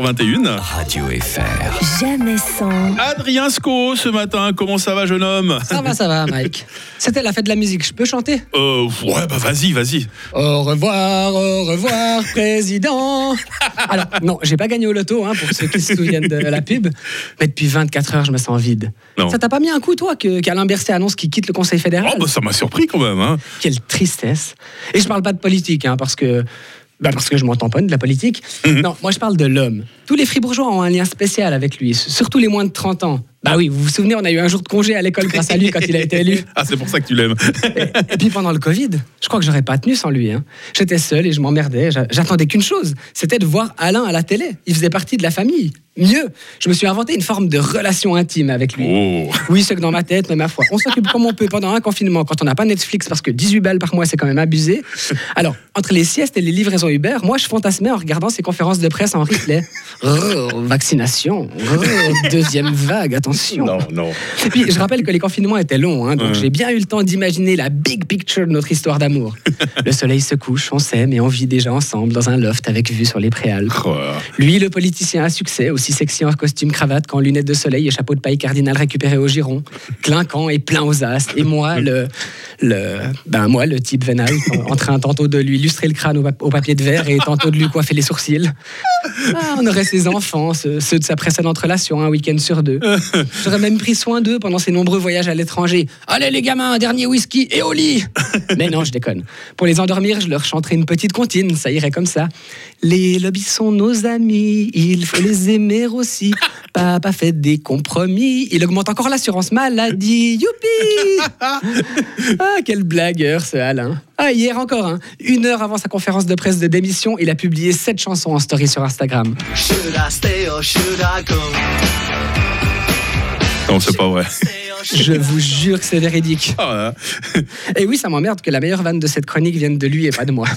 21 Radio FR. Jamais sans. Adrien Sco ce matin, comment ça va jeune homme? Ça va, ça va, Mike. C'était la fête de la musique, je peux chanter? Euh, ouais bah vas-y, vas-y. Au revoir, au revoir, président. Alors, non, j'ai pas gagné au loto, hein, pour ceux qui se souviennent de la pub, mais depuis 24 heures, je me sens vide. Non. Ça t'a pas mis un coup, toi, que qu'Alain Berset annonce qu'il quitte le Conseil fédéral? Oh bah ça m'a surpris quand même hein. Quelle tristesse. Et je parle pas de politique, hein, parce que. Bah, parce que je m'en tamponne de la politique. non, moi je parle de l'homme. Tous les fribourgeois ont un lien spécial avec lui, surtout les moins de 30 ans. Bah oui, vous vous souvenez, on a eu un jour de congé à l'école grâce à lui quand il a été élu. Ah c'est pour ça que tu l'aimes. Et puis pendant le Covid, je crois que j'aurais pas tenu sans lui. hein. J'étais seul et je m'emmerdais. J'a- J'attendais qu'une chose, c'était de voir Alain à la télé. Il faisait partie de la famille. Mieux, je me suis inventé une forme de relation intime avec lui. Oh. Oui, c'est que dans ma tête, mais ma foi, on s'occupe comme on peut pendant un confinement quand on n'a pas Netflix parce que 18 balles par mois, c'est quand même abusé. Alors, entre les siestes et les livraisons Uber, moi, je fantasmais en regardant ces conférences de presse en replay. Oh, vaccination, oh, deuxième vague, attention. Non, non. Et puis, je rappelle que les confinements étaient longs, hein, donc Ouais. j'ai bien eu le temps d'imaginer la big picture de notre histoire d'amour. le soleil se couche, on s'aime et on vit déjà ensemble dans un loft avec vue sur les préalpes. Oh. Lui, le politicien à succès, aussi sexy en costume cravate qu'en lunettes de soleil et chapeau de paille cardinal récupéré au giron, clinquant et plein aux as. Et moi, le, le, ben moi, le type vénal, en train tantôt de lui illustrer le crâne au, pap- au papier de verre et tantôt de lui coiffer les sourcils. Ah, on aurait ses enfants, ceux de sa précédente relation, un week-end sur deux. J'aurais même pris soin d'eux pendant ses nombreux voyages à l'étranger. Allez les gamins, un dernier whisky et au lit Mais non, je déconne. Pour les endormir, je leur chanterai une petite comptine, ça irait comme ça. Les lobbies sont nos amis, il faut les aimer aussi. Papa fait des compromis, il augmente encore l'assurance maladie. Youpi Ah, quel blagueur ce Alain. Ah, hier encore, hein. une heure avant sa conférence de presse de démission, il a publié sept chansons en story sur Instagram. Should I stay or should I go? Non, c'est pas vrai. Je vous jure que c'est véridique. Ah, Et oui, ça m'emmerde que la meilleure vanne de cette chronique vienne de lui et pas de moi.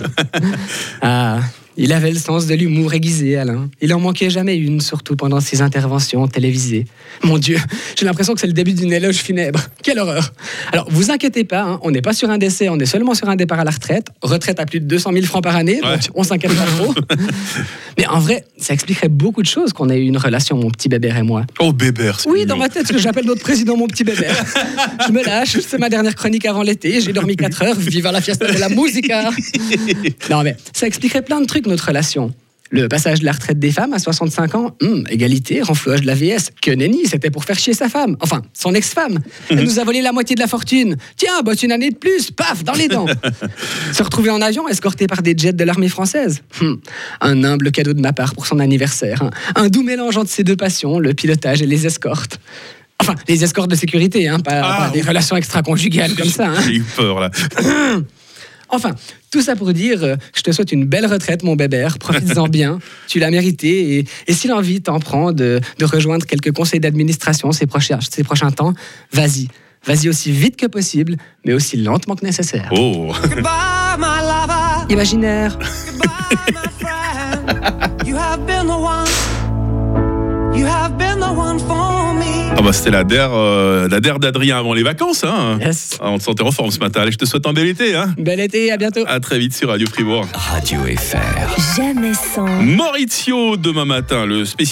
ah, il avait le sens de l'humour aiguisé, Alain. Il en manquait jamais une, surtout pendant ses interventions télévisées. Mon Dieu, j'ai l'impression que c'est le début d'une éloge funèbre. Quelle horreur Alors, vous inquiétez pas, hein, on n'est pas sur un décès, on est seulement sur un départ à la retraite. Retraite à plus de 200 000 francs par année, Ouais. donc on s'inquiète pas trop. Mais en vrai, ça expliquerait beaucoup de choses qu'on ait eu une relation, mon petit bébé et moi. Oh bébert. c'est Oui, dans ma tête, ce que j'appelle notre président, mon petit bébé. Je me lâche, c'est ma dernière chronique avant l'été, j'ai dormi 4 heures, viva la fiesta de la musica. Non, mais ça expliquerait plein de trucs, notre relation. Le passage de la retraite des femmes à 65 ans, hum, égalité, renflouage de la VS, que nenni, c'était pour faire chier sa femme, enfin, son ex-femme. Elle nous a volé la moitié de la fortune. Tiens, bosse une année de plus, paf, dans les dents. Se retrouver en avion, escorté par des jets de l'armée française. Hum, un humble cadeau de ma part pour son anniversaire. hein. Un doux mélange entre ces deux passions, le pilotage et les escortes. Enfin, les escortes de sécurité, hein, pas, Ah, pas des oui. relations extra-conjugales comme ça. hein. J'ai eu peur là. Enfin, tout ça pour dire, euh, je te souhaite une belle retraite, mon bébert. Profites-en bien. Tu l'as mérité. Et, et si l'envie t'en prend de, de rejoindre quelques conseils d'administration ces prochains, ces prochains temps, vas-y. Vas-y aussi vite que possible, mais aussi lentement que nécessaire. Oh. Goodbye, my lover. Imaginaire. Goodbye, my friend. You have been the one. You have been the one. Ah bah c'était la der, euh, la der d'Adrien avant les vacances. Hein. Yes. Ah, on te sentait en forme ce matin. Allez, je te souhaite un bel été. Hein. Bel été, à bientôt. À très vite sur Radio Fribourg. Radio FR. Jamais sans. Maurizio demain matin, le spécialiste.